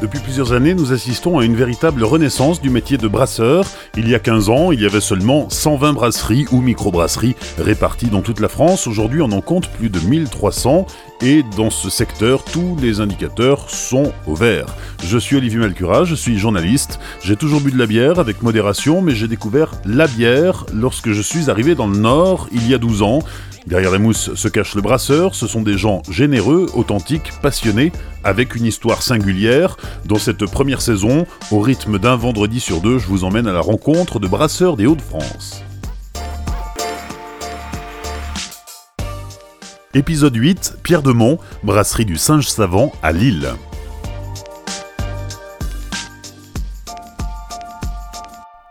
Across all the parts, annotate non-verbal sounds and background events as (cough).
Depuis plusieurs années, nous assistons à une véritable renaissance du métier de brasseur. Il y a 15 ans, il y avait seulement 120 brasseries ou microbrasseries réparties dans toute la France. Aujourd'hui, on en compte plus de 1300 et dans ce secteur, tous les indicateurs sont au vert. Je suis Olivier Malcura, je suis journaliste. J'ai toujours bu de la bière avec modération, mais j'ai découvert la bière lorsque je suis arrivé dans le Nord il y a 12 ans. Derrière les mousses se cache le brasseur, ce sont des gens généreux, authentiques, passionnés, avec une histoire singulière. Dans cette première saison, au rythme d'un vendredi sur deux, je vous emmène à la rencontre de brasseurs des Hauts-de-France. Épisode 8, Pierre Demont, brasserie du Singe Savant à Lille.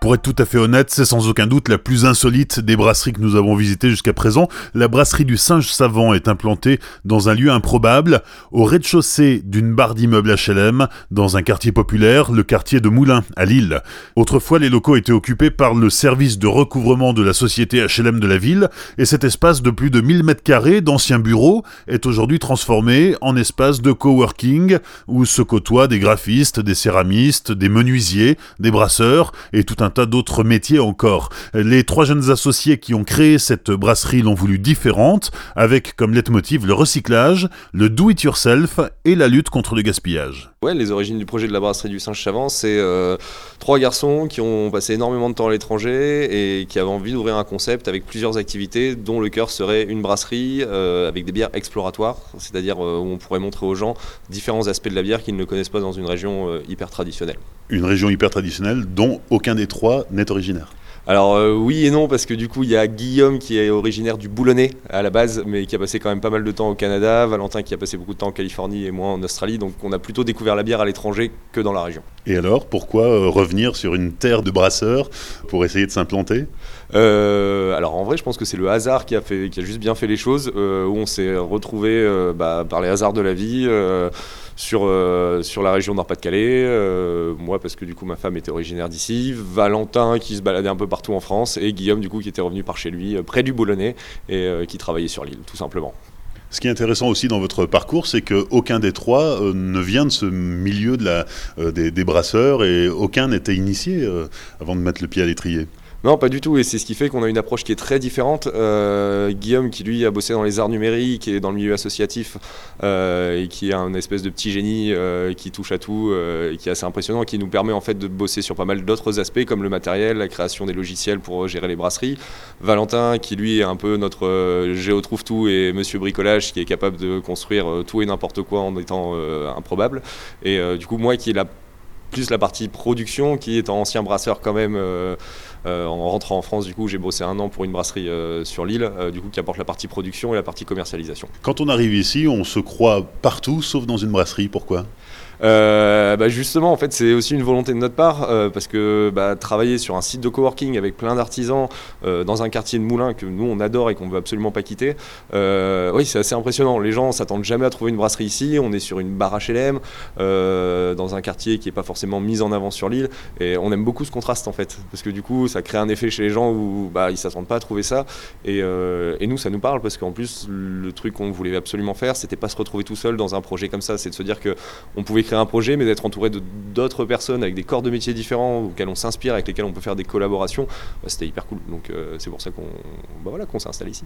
Pour être tout à fait honnête, c'est sans aucun doute la plus insolite des brasseries que nous avons visitées jusqu'à présent. La brasserie du Singe Savant est implantée dans un lieu improbable, au rez-de-chaussée d'une barre d'immeubles HLM, dans un quartier populaire, le quartier de Moulins, à Lille. Autrefois, les locaux étaient occupés par le service de recouvrement de la société HLM de la ville, et cet espace de plus de 1000 mètres carrés d'anciens bureaux est aujourd'hui transformé en espace de coworking, où se côtoient des graphistes, des céramistes, des menuisiers, des brasseurs, et tout un tas d'autres métiers encore. Les trois jeunes associés qui ont créé cette brasserie l'ont voulu différente, avec comme leitmotiv le recyclage, le do-it-yourself et la lutte contre le gaspillage. Ouais, les origines du projet de la brasserie du Singe Chavant, c'est euh, trois garçons qui ont passé énormément de temps à l'étranger et qui avaient envie d'ouvrir un concept avec plusieurs activités, dont le cœur serait une brasserie euh, avec des bières exploratoires, c'est-à-dire euh, où on pourrait montrer aux gens différents aspects de la bière qu'ils ne connaissent pas dans une région hyper traditionnelle. Une région hyper traditionnelle dont aucun des trois n'est originaire. Alors euh, oui et non, parce que du coup il y a Guillaume qui est originaire du Boulonnais à la base, mais qui a passé quand même pas mal de temps au Canada, Valentin qui a passé beaucoup de temps en Californie et moi en Australie, donc on a plutôt découvert la bière à l'étranger que dans la région. Et alors, pourquoi euh, revenir sur une terre de brasseurs pour essayer de s'implanter? Euh, alors en vrai, je pense que c'est le hasard qui a, fait, qui a juste bien fait les choses, où on s'est retrouvé bah, par les hasards de la vie sur, euh, sur la région Nord-Pas-de-Calais. Euh, moi, parce que du coup, ma femme était originaire d'ici. Valentin, qui se baladait un peu partout en France. Et Guillaume, du coup, qui était revenu par chez lui, euh, près du Boulonnais, et qui travaillait sur l'île, tout simplement. Ce qui est intéressant aussi dans votre parcours, c'est qu'aucun des trois ne vient de ce milieu de la, des, des, brasseurs et aucun n'était initié avant de mettre le pied à l'étrier. Non, pas du tout, et c'est ce qui fait qu'on a une approche qui est très différente. Euh, Guillaume, qui lui a bossé dans les arts numériques et dans le milieu associatif, euh, et qui est un espèce de petit génie euh, qui touche à tout, et qui est assez impressionnant, qui nous permet en fait de bosser sur pas mal d'autres aspects, comme le matériel, la création des logiciels pour gérer les brasseries. Valentin, qui lui est un peu notre géo trouve tout et Monsieur bricolage, qui est capable de construire tout et n'importe quoi en étant improbable. Et du coup, moi, qui est la plus la partie production, qui est ancien brasseur quand même. Euh, euh, en rentrant en France, du coup, j'ai bossé un an pour une brasserie euh, sur l'île, du coup, qui apporte la partie production et la partie commercialisation. Quand on arrive ici, on se croit partout, sauf dans une brasserie. Pourquoi? Euh, bah justement, en fait, c'est aussi une volonté de notre part, euh, parce que bah, travailler sur un site de coworking avec plein d'artisans euh, dans un quartier de Moulins que nous on adore et qu'on veut absolument pas quitter, oui, c'est assez impressionnant. Les gens s'attendent jamais à trouver une brasserie ici. On est sur une barre HLM, dans un quartier qui est pas forcément mis en avant sur l'île, et on aime beaucoup ce contraste en fait, parce que du coup, ça crée un effet chez les gens où bah, ils s'attendent pas à trouver ça, et, et nous, ça nous parle parce qu'en plus, le truc qu'on voulait absolument faire, c'était pas se retrouver tout seul dans un projet comme ça, c'est de se dire que on pouvait créer un projet, mais d'être entouré d'autres personnes avec des corps de métiers différents, auxquels on s'inspire, avec lesquels on peut faire des collaborations, bah, c'était hyper cool. Donc euh, c'est pour ça qu'on bah, voilà, qu'on s'installe ici.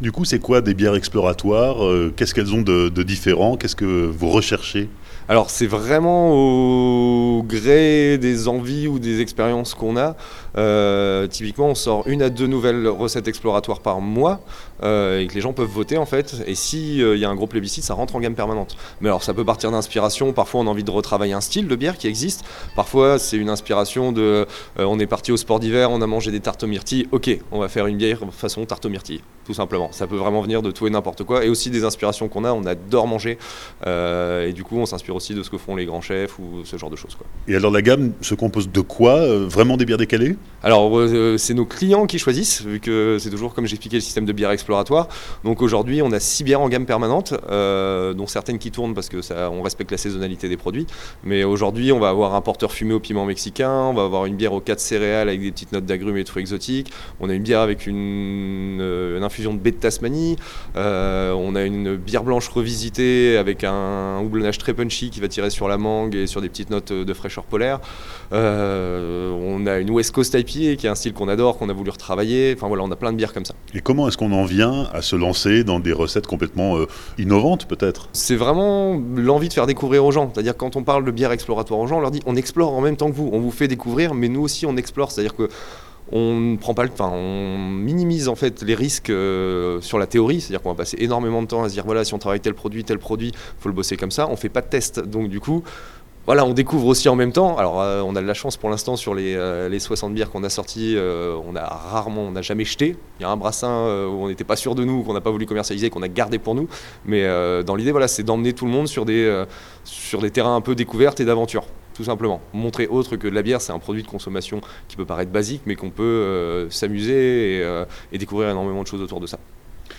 Du coup, c'est quoi des bières exploratoires euh, Qu'est-ce qu'elles ont de, de différent? Qu'est-ce que vous recherchez? Alors c'est vraiment au gré des envies ou des expériences qu'on a. Euh, typiquement, on sort une à deux nouvelles recettes exploratoires par mois euh, et que les gens peuvent voter en fait. Et si euh, il y a un gros plébiscite, ça rentre en gamme permanente. Mais alors ça peut partir d'inspiration. Parfois, on a envie de retravailler un style de bière qui existe. Parfois, c'est une inspiration de. on est parti au sport d'hiver, on a mangé des tartes aux myrtilles. Ok, on va faire une bière façon tarte aux myrtilles, tout simplement. Ça peut vraiment venir de tout et n'importe quoi. Et aussi des inspirations qu'on a. On adore manger et du coup, on s'inspire aussi de ce que font les grands chefs ou ce genre de choses. Et alors la gamme se compose de quoi euh, Vraiment des bières décalées? Alors euh, c'est nos clients qui choisissent, vu que c'est toujours comme j'expliquais le système de bière exploratoire. Donc aujourd'hui on a six bières en gamme permanente, euh, dont certaines qui tournent parce que ça, on respecte la saisonnalité des produits. Mais aujourd'hui on va avoir un porteur fumé au piment mexicain, on va avoir une bière aux quatre céréales avec des petites notes d'agrumes et de fruits exotiques. On a une bière avec une, infusion de baie de Tasmanie. on a une bière blanche revisitée avec un houblonnage très punchy qui va tirer sur la mangue et sur des petites notes de fraîcheur polaire. on a une West Coast IPA qui est un style qu'on adore, qu'on a voulu retravailler. Enfin voilà, on a plein de bières comme ça. Et comment est-ce qu'on en vient à se lancer dans des recettes complètement innovantes peut-être? C'est vraiment l'envie de faire découvrir aux gens. C'est-à-dire quand on parle de bière exploratoire aux gens, on leur dit on explore en même temps que vous, on vous fait découvrir, mais nous aussi on explore. C'est-à-dire que on prend pas le, enfin, on minimise en fait les risques euh, sur la théorie, c'est-à-dire qu'on va passer énormément de temps à se dire voilà si on travaille tel produit, tel produit, faut le bosser comme ça. On fait pas de test, donc du coup voilà, on découvre aussi en même temps. Alors, euh, on a de la chance pour l'instant sur les, 60 euh, bières qu'on a sorties, on a rarement, on n'a jamais jeté. Il y a un brassin où on n'était pas sûr de nous, qu'on n'a pas voulu commercialiser, qu'on a gardé pour nous. Mais dans l'idée, voilà, c'est d'emmener tout le monde sur des, sur des terrains un peu découvertes et d'aventure tout simplement. Montrer autre que de la bière, c'est un produit de consommation qui peut paraître basique, mais qu'on peut euh, s'amuser euh, et, découvrir énormément de choses autour de ça.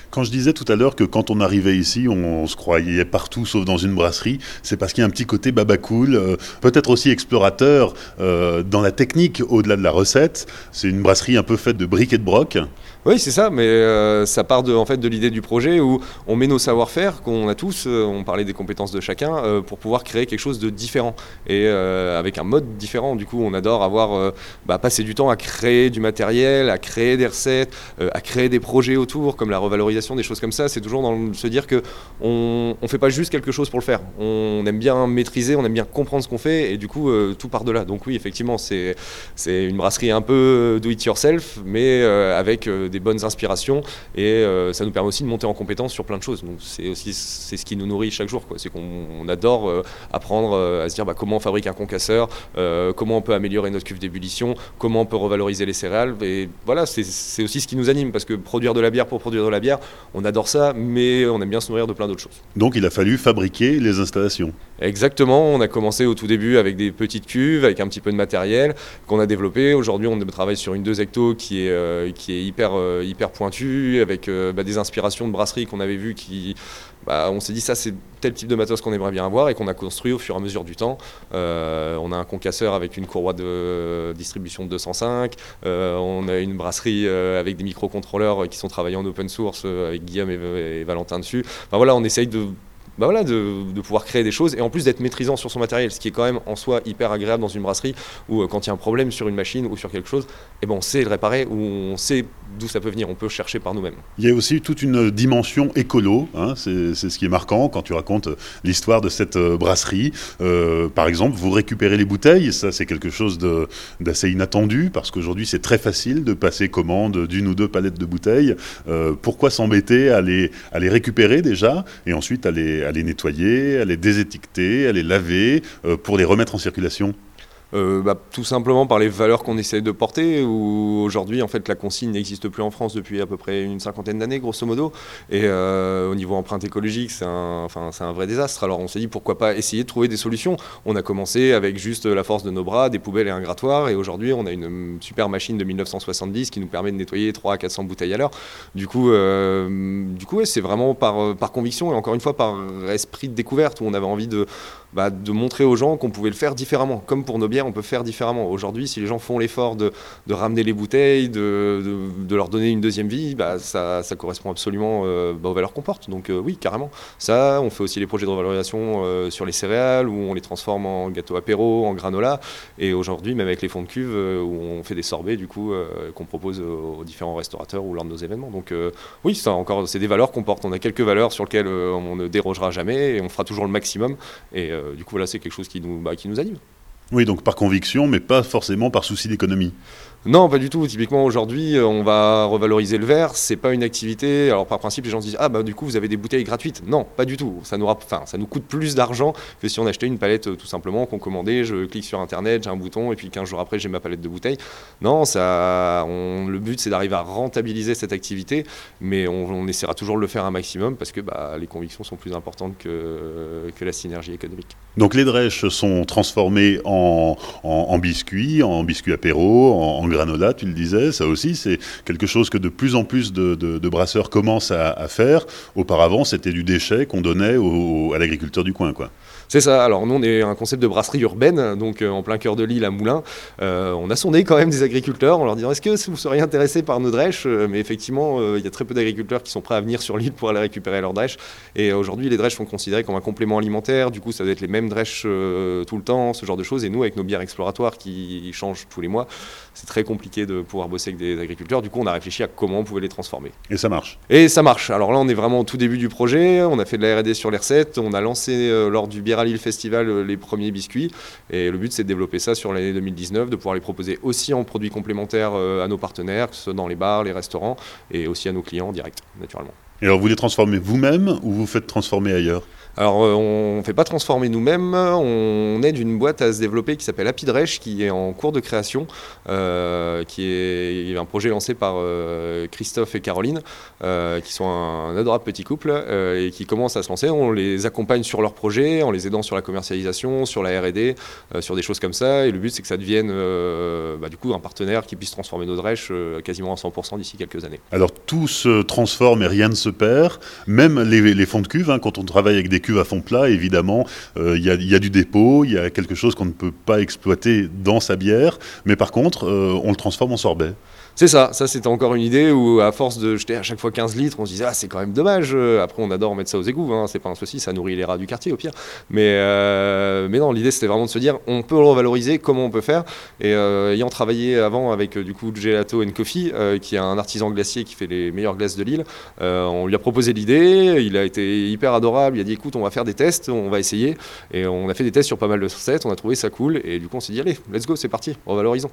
Quand je disais tout à l'heure que quand on arrivait ici, on, se croyait partout sauf dans une brasserie, c'est parce qu'il y a un petit côté baba cool, euh, peut-être aussi explorateur dans la technique au-delà de la recette. C'est une brasserie un peu faite de briques et de broc. Oui, c'est ça, mais euh, ça part de, en fait, de l'idée du projet où on met nos savoir-faire qu'on a tous, euh, on parlait des compétences de chacun, euh, pour pouvoir créer quelque chose de différent et avec un mode différent. Du coup, on adore avoir bah, passé du temps à créer du matériel, à créer des recettes, à créer des projets autour, comme la revalorisation, des choses comme ça. C'est toujours dans se dire que on ne fait pas juste quelque chose pour le faire. On aime bien maîtriser, on aime bien comprendre ce qu'on fait et du coup, tout part de là. Donc oui, effectivement, c'est une brasserie un peu do it yourself, mais avec des bonnes inspirations et euh, ça nous permet aussi de monter en compétence sur plein de choses. Donc c'est aussi c'est ce qui nous nourrit chaque jour. C'est qu'on adore euh, apprendre euh, à se dire bah, comment on fabrique un concasseur, comment on peut améliorer notre cuve d'ébullition, comment on peut revaloriser les céréales. Et voilà, c'est aussi ce qui nous anime parce que produire de la bière pour produire de la bière, on adore ça, mais on aime bien se nourrir de plein d'autres choses. Donc il a fallu fabriquer les installations. Exactement, on a commencé au tout début avec des petites cuves, avec un petit peu de matériel qu'on a développé. Aujourd'hui, on travaille sur une 2 hecto qui est, qui est hyper euh, hyper pointu, avec euh, bah, des inspirations de brasserie qu'on avait vues qui. Bah, on s'est dit ça c'est tel type de matos qu'on aimerait bien avoir et qu'on a construit au fur et à mesure du temps. Euh, on a un concasseur avec une courroie de distribution de 205, on a une brasserie avec des microcontrôleurs qui sont travaillés en open source avec Guillaume et, Valentin dessus. Enfin voilà, on essaye de bah voilà, de, pouvoir créer des choses et en plus d'être maîtrisant sur son matériel, ce qui est quand même en soi hyper agréable dans une brasserie où quand il y a un problème sur une machine ou sur quelque chose, eh ben on sait le réparer ou on sait d'où ça peut venir, on peut chercher par nous-mêmes. Il y a aussi toute une dimension écolo, hein, c'est ce qui est marquant quand tu racontes l'histoire de cette euh, brasserie. Euh, par exemple, vous récupérez les bouteilles, ça c'est quelque chose d'assez inattendu parce qu'aujourd'hui c'est très facile de passer commande d'une ou deux palettes de bouteilles. Euh, pourquoi s'embêter à les, à les récupérer déjà et ensuite à les à les nettoyer, à les désétiqueter, à les laver, euh, pour les remettre en circulation euh, bah, tout simplement par les valeurs qu'on essaie de porter. Où aujourd'hui, en fait, la consigne n'existe plus en France depuis à peu près une cinquantaine d'années, grosso modo. Et euh, au niveau empreinte écologique, c'est un, enfin, c'est un vrai désastre. Alors on s'est dit pourquoi pas essayer de trouver des solutions. On a commencé avec juste la force de nos bras, des poubelles et un grattoir. Et aujourd'hui, on a une super machine de 1970 qui nous permet de nettoyer 3 à 400 bouteilles à l'heure. Du coup, euh, du coup c'est vraiment par, par conviction et encore une fois par esprit de découverte où on avait envie de bah, de montrer aux gens qu'on pouvait le faire différemment. Comme pour nos bières, on peut faire différemment. Aujourd'hui, si les gens font l'effort de, ramener les bouteilles, de, leur donner une deuxième vie, bah, ça, correspond absolument euh, bah, aux valeurs qu'on porte. Donc euh, oui, carrément. Ça, on fait aussi les projets de revalorisation euh, sur les céréales, où on les transforme en gâteau apéro, en granola. Et aujourd'hui, même avec les fonds de cuve, où on fait des sorbets, du coup, qu'on propose aux différents restaurateurs ou lors de nos événements. Donc oui, ça encore, c'est des valeurs qu'on porte. On a quelques valeurs sur lesquelles on ne dérogera jamais et on fera toujours le maximum. Du coup, voilà, c'est quelque chose qui nous, bah, qui nous anime. Oui, donc par conviction, mais pas forcément par souci d'économie. Non, pas du tout. Typiquement, aujourd'hui, euh, on va revaloriser le verre. C'est pas une activité. Alors, par principe, les gens se disent Ah, bah, du coup, vous avez des bouteilles gratuites. Non, pas du tout. Ça nous, ça nous coûte plus d'argent que si on achetait une palette euh, tout simplement qu'on commandait. Je clique sur Internet, j'ai un bouton, et puis 15 jours après, j'ai ma palette de bouteilles. Non, ça, le but, c'est d'arriver à rentabiliser cette activité, mais on, essaiera toujours de le faire un maximum parce que bah, les convictions sont plus importantes que, que la synergie économique. Donc, les drèches sont transformées en, en, biscuits, en biscuits apéro, en granola, tu le disais, ça aussi, c'est quelque chose que de plus en plus de, brasseurs commencent à, faire. Auparavant, c'était du déchet qu'on donnait à l'agriculteur du coin, quoi. C'est ça. Alors nous, on est un concept de brasserie urbaine, donc euh, en plein cœur de l'île à Moulins. Euh, on a sondé quand même des agriculteurs en leur disant est-ce que vous seriez intéressés par nos drèches? Euh, Mais effectivement, il y a très peu d'agriculteurs qui sont prêts à venir sur l'île pour aller récupérer leurs drèches. Et aujourd'hui, les drèches sont considérées comme un complément alimentaire. Du coup, ça doit être les mêmes drèches tout le temps, ce genre de choses. Et nous, avec nos bières exploratoires qui changent tous les mois, c'est très compliqué de pouvoir bosser avec des agriculteurs. Du coup, on a réfléchi à comment on pouvait les transformer. Et ça marche Et ça marche. Alors là, on est vraiment au tout début du projet. On a fait de la R&D sur les recettes. On a lancé lors du Bière à Lille Festival les premiers biscuits. Et le but, c'est de développer ça sur l'année 2019, de pouvoir les proposer aussi en produits complémentaires euh, à nos partenaires, que ce soit dans les bars, les restaurants, et aussi à nos clients en direct, naturellement. Et alors, vous les transformez vous-même ou vous faites transformer ailleurs? Alors, euh, on ne fait pas transformer nous-mêmes. On aide une boîte à se développer qui s'appelle Apidresh, qui est en cours de création, euh, qui est un projet lancé par euh, Christophe et Caroline, qui sont un, adorable petit couple et qui commencent à se lancer. On les accompagne sur leur projet, en les aidant sur la commercialisation, sur la R&D, sur des choses comme ça. Et le but, c'est que ça devienne bah, du coup un partenaire qui puisse transformer nos drèches quasiment à 100% d'ici quelques années. Alors, tout se transforme et rien ne se Même les, fonds de cuve, hein, quand on travaille avec des cuve à fond plat, évidemment, euh, il y, a du dépôt, il y a quelque chose qu'on ne peut pas exploiter dans sa bière, mais par contre, euh, on le transforme en sorbet. C'est ça, ça c'était encore une idée où à force de jeter à chaque fois 15 litres, on se disait ah c'est quand même dommage. Après on adore mettre ça aux égouts, hein. c'est pas un souci, ça nourrit les rats du quartier au pire. Mais, euh, mais non, l'idée c'était vraiment de se dire on peut le revaloriser, comment on peut faire. Et euh, ayant travaillé avant avec euh, du coup Gelato Coffee, qui est un artisan glacier qui fait les meilleures glaces de l'île, on lui a proposé l'idée, il a été hyper adorable, il a dit écoute on va faire des tests, on va essayer. Et on a fait des tests sur pas mal de recettes, on a trouvé ça cool et du coup on s'est dit allez, let's go, c'est parti, revalorisons.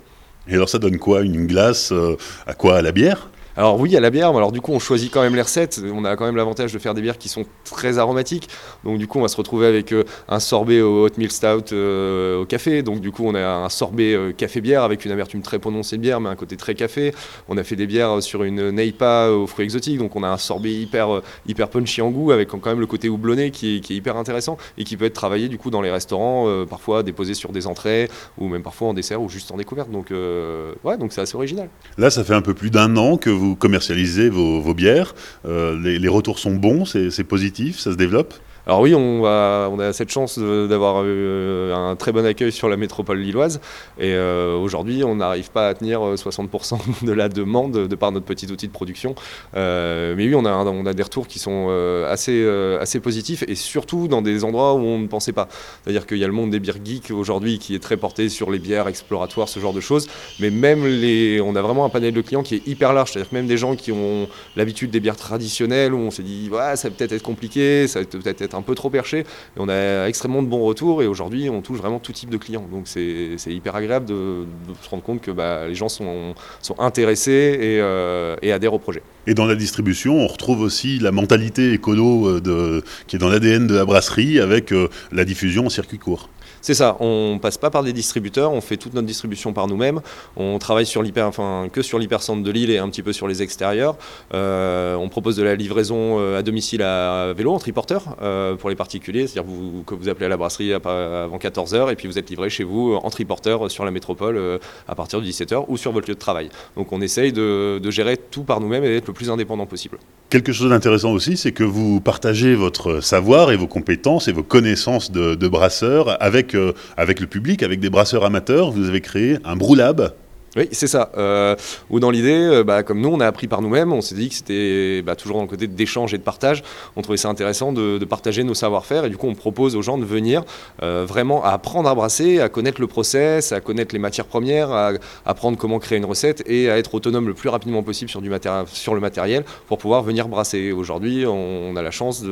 Et alors ça donne quoi? Une glace euh, À quoi? À la bière? Alors oui, à la bière, alors du coup on choisit quand même les recettes, on a quand même l'avantage de faire des bières qui sont très aromatiques, donc du coup on va se retrouver avec euh, un sorbet au hot milk stout euh, au café, donc du coup on a un sorbet euh, café-bière avec une amertume très prononcée de bière mais un côté très café, on a fait des bières sur une Neipa aux fruits exotiques, donc on a un sorbet hyper, hyper punchy en goût avec quand même le côté houblonné qui est, hyper intéressant et qui peut être travaillé du coup dans les restaurants, parfois déposé sur des entrées ou même parfois en dessert ou juste en découverte, donc ouais donc c'est assez original. Là ça fait un peu plus d'un an que vous commercialisez vos, bières. Euh, les, retours sont bons, c'est positif, ça se développe? Alors oui, on, a cette chance d'avoir euh, un très bon accueil sur la métropole lilloise. Et euh, aujourd'hui, on n'arrive pas à tenir 60% de la demande de par notre petit outil de production. mais oui, on a, des retours qui sont assez, positifs et surtout dans des endroits où on ne pensait pas. C'est-à-dire qu'il y a le monde des bières geeks aujourd'hui qui est très porté sur les bières exploratoires, ce genre de choses. Mais même les, on a vraiment un panel de clients qui est hyper large. C'est-à-dire que même des gens qui ont l'habitude des bières traditionnelles où on s'est dit, ça va peut-être être compliqué, ça va peut-être être un peu trop perché. Et on a extrêmement de bons retours et aujourd'hui, on touche vraiment tout type de clients. Donc c'est hyper agréable de, se rendre compte que bah, les gens sont, intéressés et, euh, et, adhèrent au projet. Et dans la distribution, on retrouve aussi la mentalité écolo euh, de, qui est dans l'ADN de la brasserie avec euh, la diffusion en circuit court. C'est ça, on passe pas par des distributeurs, on fait toute notre distribution par nous-mêmes. On travaille sur l'hyper, enfin, que sur l'hypercentre de l'île et un petit peu sur les extérieurs. Euh, on propose de la livraison euh, à domicile à vélo en triporteur euh, pour les particuliers, c'est-à-dire que vous appelez à la brasserie avant 14h et puis vous êtes livré chez vous en triporteur sur la métropole à partir de 17h ou sur votre lieu de travail. Donc on essaye de, gérer tout par nous-mêmes et d'être le plus indépendant possible. Quelque chose d'intéressant aussi, c'est que vous partagez votre savoir et vos compétences et vos connaissances de, brasseurs avec, euh, avec le public, avec des brasseurs amateurs. Vous avez créé un Brewlab oui, c'est ça. Euh, ou dans l'idée, euh, bah, comme nous, on a appris par nous-mêmes, on s'est dit que c'était bah, toujours dans le côté d'échange et de partage. On trouvait ça intéressant de, partager nos savoir-faire et du coup, on propose aux gens de venir euh, vraiment à apprendre à brasser, à connaître le process, à connaître les matières premières, à apprendre comment créer une recette et à être autonome le plus rapidement possible sur, du sur le matériel pour pouvoir venir brasser. Aujourd'hui, on, a la chance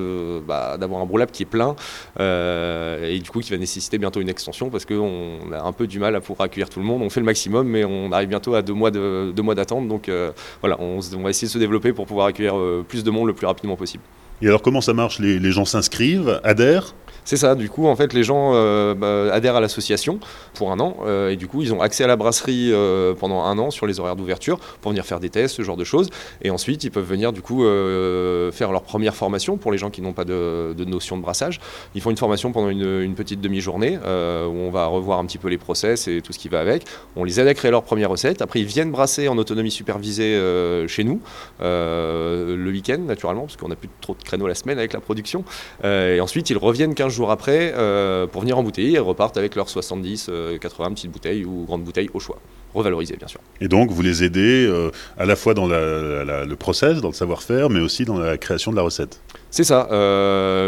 bah, d'avoir un brûlable qui est plein et du coup qui va nécessiter bientôt une extension parce qu'on a un peu du mal à pouvoir accueillir tout le monde. On fait le maximum, mais on on arrive bientôt à deux mois d'attente. donc euh, voilà, on, va essayer de se développer pour pouvoir accueillir euh, plus de monde le plus rapidement possible. Et alors comment ça marche? Les, gens s'inscrivent, adhèrent? C'est ça, du coup, en fait, les gens euh, bah, adhèrent à l'association pour un an, euh, et du coup, ils ont accès à la brasserie euh, pendant un an sur les horaires d'ouverture pour venir faire des tests, ce genre de choses. Et ensuite, ils peuvent venir, du coup, faire leur première formation pour les gens qui n'ont pas de, notion de brassage. Ils font une formation pendant une, petite demi-journée où on va revoir un petit peu les process et tout ce qui va avec. On les aide à créer leur première recette. Après, ils viennent brasser en autonomie supervisée chez nous le week-end, naturellement, parce qu'on n'a plus trop de créneaux la semaine avec la production. et ensuite, ils reviennent 15 jours après euh, pour venir embouteiller et repartent avec leurs 70, 80 euh, petites bouteilles ou grandes bouteilles au choix. Revalorisées, bien sûr. Et donc, vous les aidez euh, à la fois dans le process, dans le savoir-faire, mais aussi dans la création de la recette c'est ça.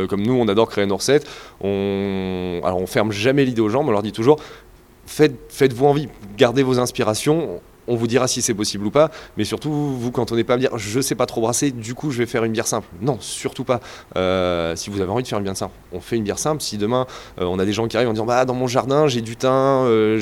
comme nous, on adore créer nos recettes. On, alors, on ferme jamais l'idée aux gens, mais on leur dit toujours faites, faites-vous envie, gardez vos inspirations on vous dira si c'est possible ou pas, mais surtout, vous, quand on n'est pas à me dire je sais pas trop brasser, du coup je vais faire une bière simple. Non, surtout pas. Euh, si vous avez envie de faire une bière simple, on fait une bière simple. Si demain euh, on a des gens qui arrivent en disant bah dans mon jardin j'ai du thym, euh,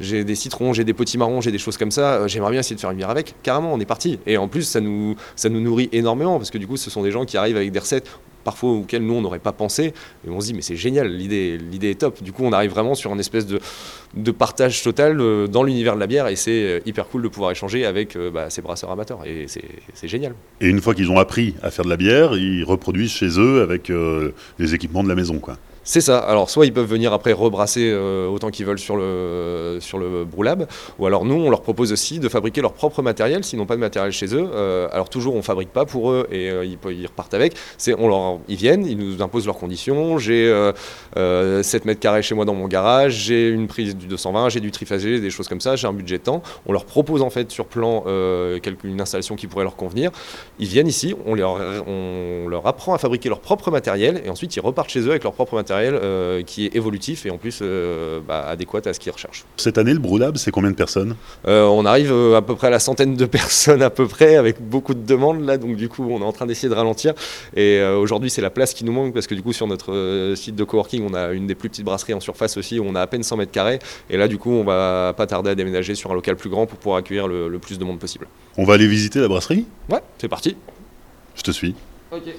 j'ai des citrons, j'ai des petits marrons, j'ai des choses comme ça, j'aimerais bien essayer de faire une bière avec, carrément on est parti. Et en plus ça nous, ça nous nourrit énormément parce que du coup ce sont des gens qui arrivent avec des recettes parfois auxquelles nous on n'aurait pas pensé. Et on se dit mais c'est génial, l'idée, est top. Du coup on arrive vraiment sur une espèce de, de partage total euh, dans l'univers de la bière et c'est euh, hyper cool de pouvoir échanger avec euh, bah, ces brasseurs amateurs et c'est génial. Et une fois qu'ils ont appris à faire de la bière, ils reproduisent chez eux avec les équipements de la maison quoi. C'est ça. Alors, soit ils peuvent venir après rebrasser euh, autant qu'ils veulent sur le, sur le Brewlab, ou alors nous, on leur propose aussi de fabriquer leur propre matériel s'ils n'ont pas de matériel chez eux. Euh, alors, toujours, on fabrique pas pour eux et euh, ils, repartent avec. On leur, ils viennent, ils nous imposent leurs conditions. J'ai 7 mètres carrés chez moi dans mon garage, j'ai une prise du 220, j'ai du triphasé, des choses comme ça, j'ai un budget de temps. On leur propose en fait sur plan une installation qui pourrait leur convenir. Ils viennent ici, on leur, on leur apprend à fabriquer leur propre matériel et ensuite ils repartent chez eux avec leur propre matériel euh, qui est évolutif et en plus euh, bah, adéquat à ce qu'ils recherchent. Cette année, le Brewlab, c'est combien de personnes? Euh, On arrive à peu près à la centaine de (laughs) personnes à peu près, avec beaucoup de demandes là, donc du coup on est en train d'essayer de ralentir. Et aujourd'hui c'est la place qui nous manque parce que du coup sur notre site de coworking on a une des plus petites brasseries en surface aussi où on a à peine 100 mètres carrés. Et là du coup on va pas tarder à déménager sur un local plus grand pour pouvoir accueillir le, le plus de monde possible. On va aller visiter la brasserie? Ouais, c'est parti. Je te suis. Ok.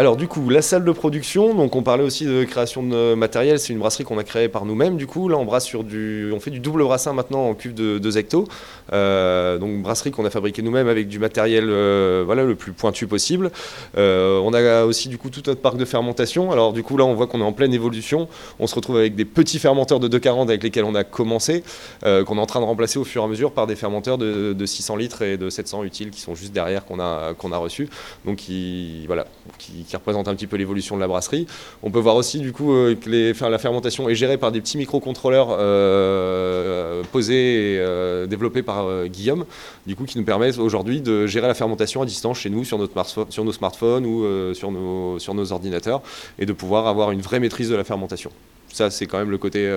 Alors du coup, la salle de production, donc on parlait aussi de création de matériel, c'est une brasserie qu'on a créée par nous-mêmes. Du coup, là on brasse sur du, on fait du double brassin maintenant en cuve de 2 hecto. Euh, donc brasserie qu'on a fabriquée nous-mêmes avec du matériel, euh, voilà, le plus pointu possible. Euh, on a aussi du coup tout notre parc de fermentation. Alors du coup là, on voit qu'on est en pleine évolution. On se retrouve avec des petits fermenteurs de 240 avec lesquels on a commencé, qu'on est en train de remplacer au fur et à mesure par des fermenteurs de, 600 litres et de 700 utiles qui sont juste derrière qu'on a qu'on a reçus. Donc qui voilà, qui qui représente un petit peu l'évolution de la brasserie. On peut voir aussi du coup euh, que la fermentation est gérée par des petits microcontrôleurs euh, posés et euh, développés par Guillaume, du coup qui nous permettent aujourd'hui de gérer la fermentation à distance chez nous sur, nos smartphones ou sur, nos, sur nos ordinateurs et de pouvoir avoir une vraie maîtrise de la fermentation ça c'est quand même le côté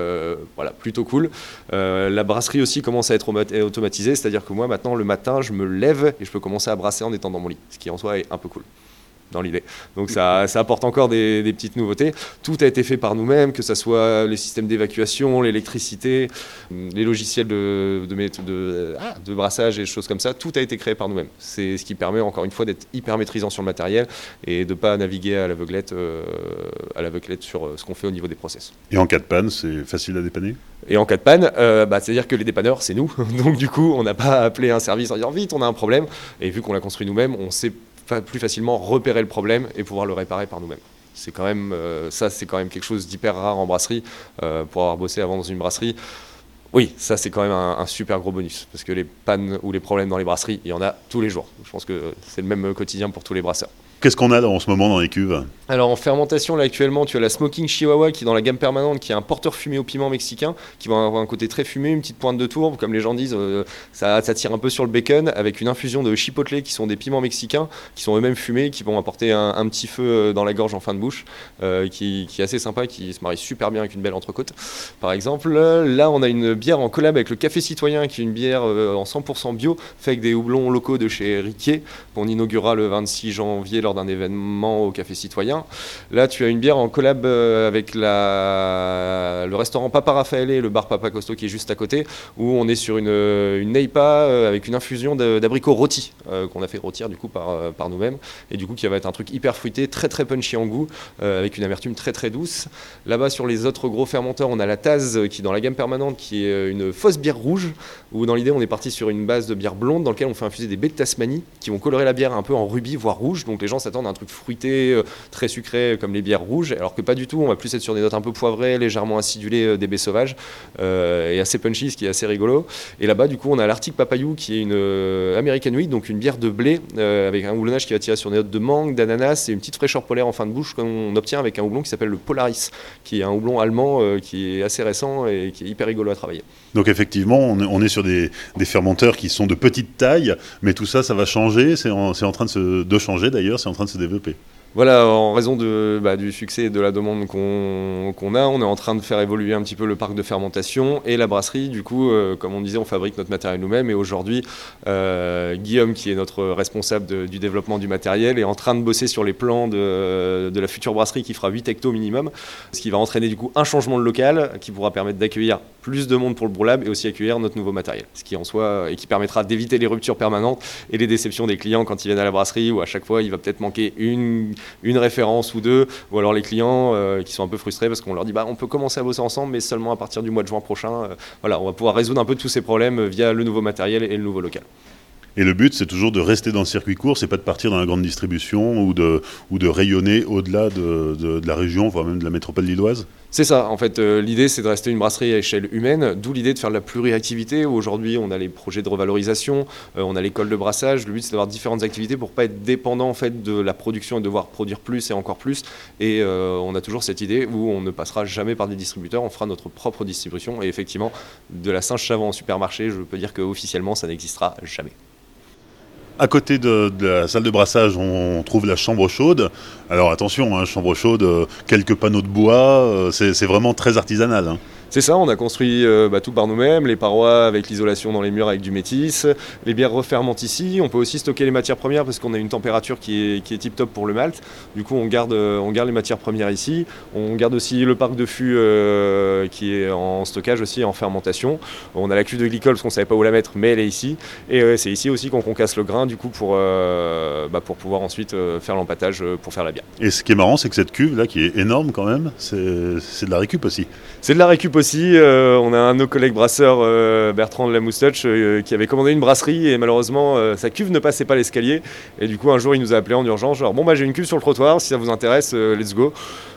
voilà, plutôt cool. la brasserie aussi commence à être automatisée, c'est-à-dire que moi maintenant le matin je me lève et je peux commencer à brasser en étant dans mon lit, ce qui en soi est un peu cool dans l'idée. Donc ça, ça, apporte encore des, petites nouveautés. Tout a été fait par nous-mêmes, que ce soit les systèmes d'évacuation, l'électricité, les logiciels de, de, de, ah, de, brassage et des choses comme ça. Tout a été créé par nous-mêmes. C'est ce qui permet encore une fois d'être hyper maîtrisant sur le matériel et de ne pas naviguer à l'aveuglette euh, sur euh, ce qu'on fait au niveau des process. Et en cas de panne, c'est facile à dépanner? Et en cas de panne, euh, bah, c'est-à-dire que les dépanneurs, c'est nous. (laughs) Donc du coup, on n'a pas appelé un service en disant vite, on a un problème. Et vu qu'on l'a construit nous-mêmes, on sait plus facilement repérer le problème et pouvoir le réparer par nous-mêmes. C'est quand même euh, ça, c'est quand même quelque chose d'hyper rare en brasserie. Euh, pour avoir bossé avant dans une brasserie, oui, ça c'est quand même un, super gros bonus parce que les pannes ou les problèmes dans les brasseries, il y en a tous les jours. Je pense que c'est le même quotidien pour tous les brasseurs. Qu'est-ce qu'on a en ce moment dans les cuves Alors en fermentation, là actuellement, tu as la Smoking Chihuahua qui est dans la gamme permanente, qui est un porteur fumé au piment mexicain, qui va avoir un côté très fumé, une petite pointe de tourbe, comme les gens disent, euh, ça, tire un peu sur le bacon, avec une infusion de chipotle qui sont des piments mexicains, qui sont eux-mêmes fumés, qui vont apporter un, petit feu euh, dans la gorge en fin de bouche, euh, qui, est assez sympa, qui se marie super bien avec une belle entrecôte. Par exemple, là on a une bière en collab avec le Café Citoyen, qui est une bière en 100% bio, faite avec des houblons locaux de chez Riquier, qu'on inaugurera le 26 janvier lors d'un événement au Café Citoyen. Là, tu as une bière en collab avec la, le restaurant Papa Raffaele et le bar Papa Costo qui est juste à côté, où on est sur une, une Neipa avec une infusion d'abricots rôtis qu'on a fait rôtir du coup par, par nous-mêmes, et du coup qui va être un truc hyper fruité, très très punchy en goût, avec une amertume très très douce. Là-bas, sur les autres gros fermenteurs, on a la Taz qui est dans la gamme permanente, qui est une fausse bière rouge, où dans l'idée, on est parti sur une base de bière blonde dans laquelle on fait infuser des baies de Tasmanie qui vont colorer la bière un peu en rubis, voire rouge. Donc les gens s'attendent à un truc fruité, euh, très sucré, comme les bières rouges, alors que pas du tout. On va plus être sur des notes un peu poivrées, légèrement acidulées euh, des baies sauvages, euh, et assez punchy, ce qui est assez rigolo. Et là-bas, du coup, on a l'Arctic Papayou, qui est une American Wheat, donc une bière de blé, avec un houblonnage qui va tirer sur des notes de mangue, d'ananas, et une petite fraîcheur polaire en fin de bouche qu'on obtient avec un houblon qui s'appelle le Polaris, qui est un houblon allemand qui est assez récent et qui est hyper rigolo à travailler. Donc effectivement, on est, sur des, fermenteurs qui sont de petite taille, mais tout ça, ça va changer, c'est en, train de, de changer d'ailleurs, c'est en train de se développer. Voilà, en raison bah, du succès et de la demande qu'on a, on est en train de faire évoluer un petit peu le parc de fermentation et la brasserie. Du coup, euh, comme on disait, on fabrique notre matériel nous-mêmes. Et aujourd'hui, euh, Guillaume, qui est notre responsable du développement du matériel, est en train de bosser sur les plans de, la future brasserie qui fera 8 hectos minimum, ce qui va entraîner du coup un changement de local qui pourra permettre d'accueillir plus de monde pour le Brulab et aussi accueillir notre nouveau matériel. Ce qui en soi et qui permettra d'éviter les ruptures permanentes et les déceptions des clients quand ils viennent à la brasserie où à chaque fois il va peut-être manquer une une référence ou deux, ou alors les clients euh, qui sont un peu frustrés parce qu'on leur dit bah, on peut commencer à bosser ensemble, mais seulement à partir du mois de juin prochain. Euh, voilà, on va pouvoir résoudre un peu tous ces problèmes via le nouveau matériel et le nouveau local. Et le but, c'est toujours de rester dans le circuit court, c'est pas de partir dans la grande distribution ou de, ou de rayonner au-delà de, de, la région, voire même de la métropole lilloise? C'est ça, en fait, euh, l'idée c'est de rester une brasserie à échelle humaine, d'où l'idée de faire de la pluriactivité. Aujourd'hui, on a les projets de revalorisation, euh, on a l'école de brassage. Le but c'est d'avoir différentes activités pour pas être dépendant en fait de la production et devoir produire plus et encore plus. Et euh, on a toujours cette idée où on ne passera jamais par des distributeurs, on fera notre propre distribution. Et effectivement, de la singe chavant en supermarché, je peux dire qu'officiellement ça n'existera jamais. À côté de, la salle de brassage, on trouve la chambre chaude. Alors attention, hein, chambre chaude, euh, quelques panneaux de bois, euh, c'est vraiment très artisanal. Hein. C'est ça, on a construit euh, bah, tout par nous-mêmes, les parois avec l'isolation dans les murs avec du métis, les bières refermentent ici, on peut aussi stocker les matières premières parce qu'on a une température qui est, qui est tip top pour le malt, du coup on garde, euh, on garde les matières premières ici, on garde aussi le parc de fûts euh, qui est en stockage aussi, en fermentation, on a la cuve de glycol parce qu'on ne savait pas où la mettre mais elle est ici, et c'est ici aussi qu'on concasse le grain du coup pour, bah, pour pouvoir ensuite faire l'empattage pour faire la bière. Et ce qui est marrant c'est que cette cuve là qui est énorme quand même, c'est de la récup aussi. C'est de la récup aussi aussi, euh, on a un de nos collègues brasseurs, euh, Bertrand de la Moustache, euh, qui avait commandé une brasserie et malheureusement sa cuve ne passait pas l'escalier. Et du coup, un jour, il nous a appelé en urgence, genre bon bah j'ai une cuve sur le trottoir, si ça vous intéresse, let's go.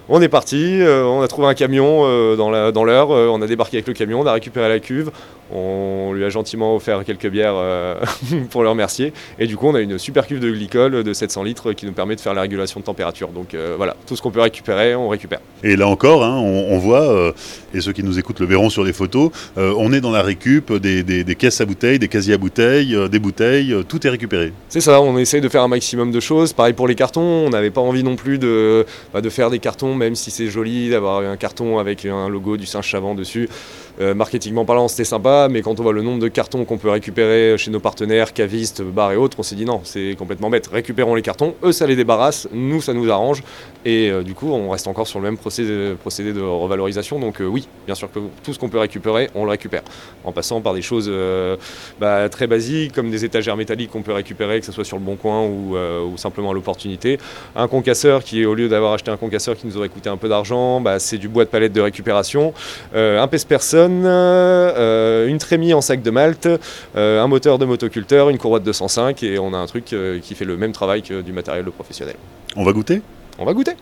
On est parti, on a trouvé un camion dans l'heure, on a débarqué avec le camion, on a récupéré la cuve, on lui a gentiment offert quelques bières (laughs) pour le remercier. Et du coup, on a une super cuve de glycol de 700 litres qui nous permet de faire la régulation de température. Donc voilà, tout ce qu'on peut récupérer, on récupère. Et là encore, hein, on, voit, euh, et ceux qui nous écoutent le verront sur les photos, on est dans la récup des, caisses à bouteilles, des casiers à bouteilles, des bouteilles, tout est récupéré. C'est ça, on essaye de faire un maximum de choses. Pareil pour les cartons, on n'avait pas envie non plus de, bah, de faire des cartons, même si c'est joli d'avoir un carton avec un logo du singe chavant dessus. Euh, marketingement parlant, c'était sympa, mais quand on voit le nombre de cartons qu'on peut récupérer chez nos partenaires, cavistes, bars et autres, on s'est dit non, c'est complètement bête. Récupérons les cartons, eux ça les débarrasse, nous ça nous arrange, et euh, du coup on reste encore sur le même procédé, de revalorisation. Donc euh, oui, bien sûr que tout ce qu'on peut récupérer, on le récupère, en passant par des choses bah, très basiques comme des étagères métalliques qu'on peut récupérer, que ce soit sur le bon coin ou, simplement à l'opportunité. Un concasseur qui, au lieu d'avoir acheté un concasseur qui nous aurait coûté un peu d'argent, bah, c'est du bois de palette de récupération, un pèse-personne euh, une trémie en sac de malt, euh, un moteur de motoculteur, une courroie de 205 et on a un truc euh, qui fait le même travail que du matériel de professionnel. On va goûter? On va goûter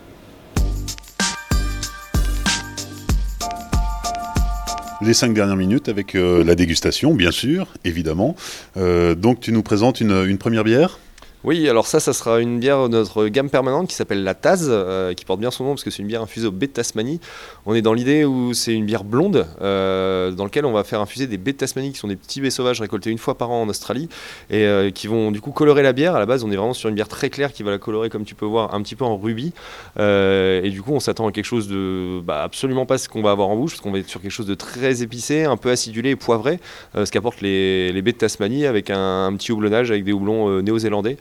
les cinq dernières minutes avec la dégustation, bien sûr, évidemment. donc tu nous présentes une première bière? Oui, alors ça, ça sera une bière de notre gamme permanente qui s'appelle la Taz, euh, qui porte bien son nom parce que c'est une bière infusée au baies de Tasmanie. On est dans l'idée où c'est une bière blonde euh, dans laquelle on va faire infuser des baies de Tasmanie qui sont des petits baies sauvages récoltés une fois par an en Australie et euh, qui vont du coup colorer la bière. À la base, on est vraiment sur une bière très claire qui va la colorer comme tu peux voir un petit peu en rubis. et du coup, on s'attend à quelque chose de bah, absolument pas ce qu'on va avoir en bouche parce qu'on va être sur quelque chose de très épicé, un peu acidulé et poivré, ce qu'apportent les, les baies de Tasmanie avec un, petit houblonnage avec des houblons néo-zélandais.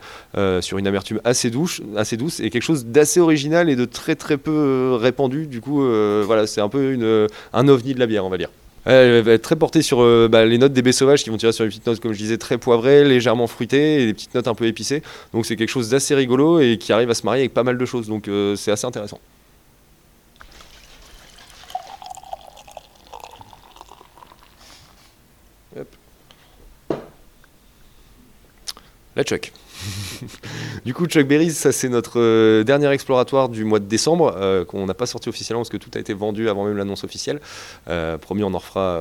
Sur une amertume assez douce, assez douce et quelque chose d'assez original et de très très peu répandu. Du coup, voilà, c'est un peu un ovni de la bière, on va dire. Elle va être très portée sur euh, bah, les notes des baies sauvages qui vont tirer sur les petites notes, comme je disais, très poivrées, légèrement fruitées et des petites notes un peu épicées. Donc c'est quelque chose d'assez rigolo et qui arrive à se marier avec pas mal de choses. Donc euh, c'est assez intéressant. La Chuck. Du coup, Chuck Berry, ça c'est notre euh, dernier exploratoire du mois de décembre, euh, qu'on n'a pas sorti officiellement parce que tout a été vendu avant même l'annonce officielle. Euh, promis, on en refera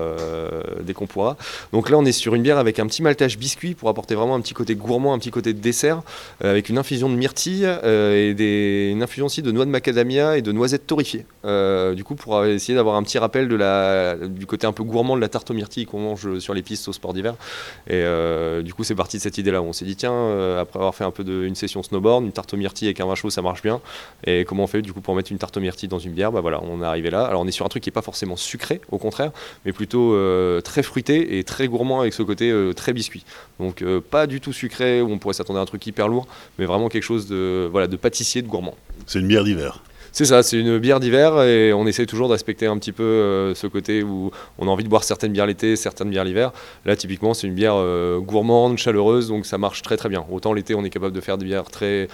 dès qu'on pourra. Donc là, on est sur une bière avec un petit maltage biscuit pour apporter vraiment un petit côté gourmand, un petit côté de dessert, avec une infusion de myrtille et des, une infusion aussi de noix de macadamia et de noisettes torréfiées. du coup, pour essayer d'avoir un petit rappel du côté un peu gourmand de la tarte aux myrtilles qu'on mange sur les pistes au sport d'hiver. Et du coup, c'est parti de cette idée-là. On s'est dit, tiens, après avoir fait un peu de, une session snowboard, une tarte aux myrtilles avec un vin chaud, ça marche bien. Et comment on fait du coup pour mettre une tarte aux myrtilles dans une bière? Bah voilà, on est arrivé là. Alors on est sur un truc qui est pas forcément sucré, au contraire, mais plutôt euh, très fruité et très gourmand avec ce côté euh, très biscuit. Donc euh, pas du tout sucré où on pourrait s'attendre à un truc hyper lourd, mais vraiment quelque chose de voilà de pâtissier, de gourmand. C'est une bière d'hiver. C'est ça, c'est une bière d'hiver et on essaie toujours de un petit peu euh, ce côté où on a envie de boire certaines bières l'été, certaines bières l'hiver. Là, typiquement, c'est une bière euh, gourmande, chaleureuse, donc ça marche très très bien. Autant l'été, on est capable de faire des bières très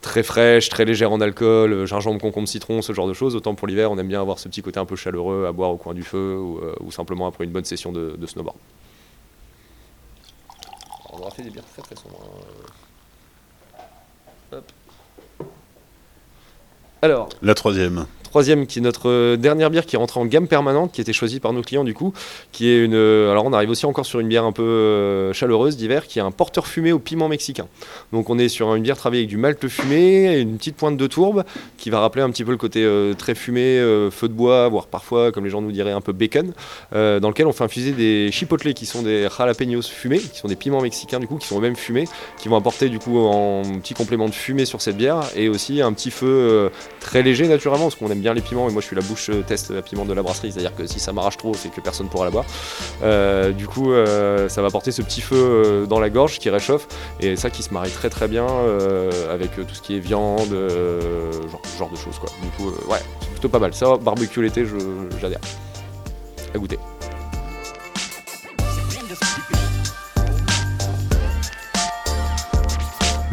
très fraîches, très légères en alcool, euh, gingembre, concombre, citron, ce genre de choses. Autant pour l'hiver, on aime bien avoir ce petit côté un peu chaleureux à boire au coin du feu ou, simplement après une bonne session de, snowboard. On aura fait des bières très très sombres. Hein. Alors. La troisième troisième qui est notre euh, dernière bière qui est rentrée en gamme permanente, qui été choisie par nos clients du coup, qui est une. Euh, alors on arrive aussi encore sur une bière un peu euh, chaleureuse d'hiver, qui est un porteur fumé au piment mexicain. Donc on est sur une bière travaillée avec du malt fumé, une petite pointe de tourbe, qui va rappeler un petit peu le côté très fumé, feu de bois, voire parfois, comme les gens nous diraient, un peu bacon, dans lequel on fait infuser des chipotle qui sont des jalapenos fumés, qui sont des piments mexicains du coup, qui sont eux-mêmes fumés, qui vont apporter du coup un petit complément de fumée sur cette bière, et aussi un petit feu très léger naturellement, parce qu'on aime bien les piments et moi je suis la bouche euh, test à piment de la brasserie, c'est-à-dire que si ça m'arrache trop, c'est que personne pourra la boire. Euh, du coup, euh, ça va porter ce petit feu dans la gorge qui réchauffe et ça qui se marie très très bien avec tout ce qui est viande, genre, genre, de choses quoi. Du coup, ouais, c'est plutôt pas mal. Ça, barbecue l'été, j'adhère. À goûter.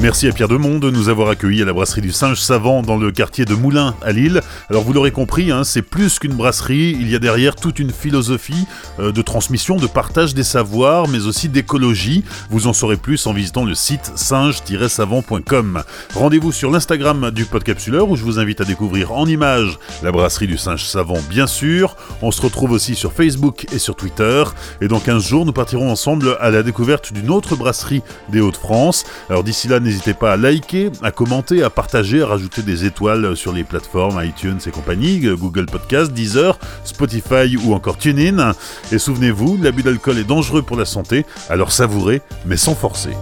Merci à Pierre Demonde de nous avoir accueillis à la brasserie du Singe Savant dans le quartier de Moulins à Lille. Alors vous l'aurez compris, hein, c'est plus qu'une brasserie, il y a derrière toute une philosophie euh, de transmission, de partage des savoirs, mais aussi d'écologie. Vous en saurez plus en visitant le site singe-savant.com. Rendez-vous sur l'Instagram du Podcapsuleur où je vous invite à découvrir en images la brasserie du Singe Savant bien sûr. On se retrouve aussi sur Facebook et sur Twitter. Et dans 15 jours, nous partirons ensemble à la découverte d'une autre brasserie des Hauts-de-France. Alors d'ici là, n'hésitez pas à liker, à commenter, à partager, à rajouter des étoiles sur les plateformes iTunes et compagnie, Google Podcast, Deezer, Spotify ou encore TuneIn. Et souvenez-vous, l'abus d'alcool est dangereux pour la santé, alors savourez, mais sans forcer.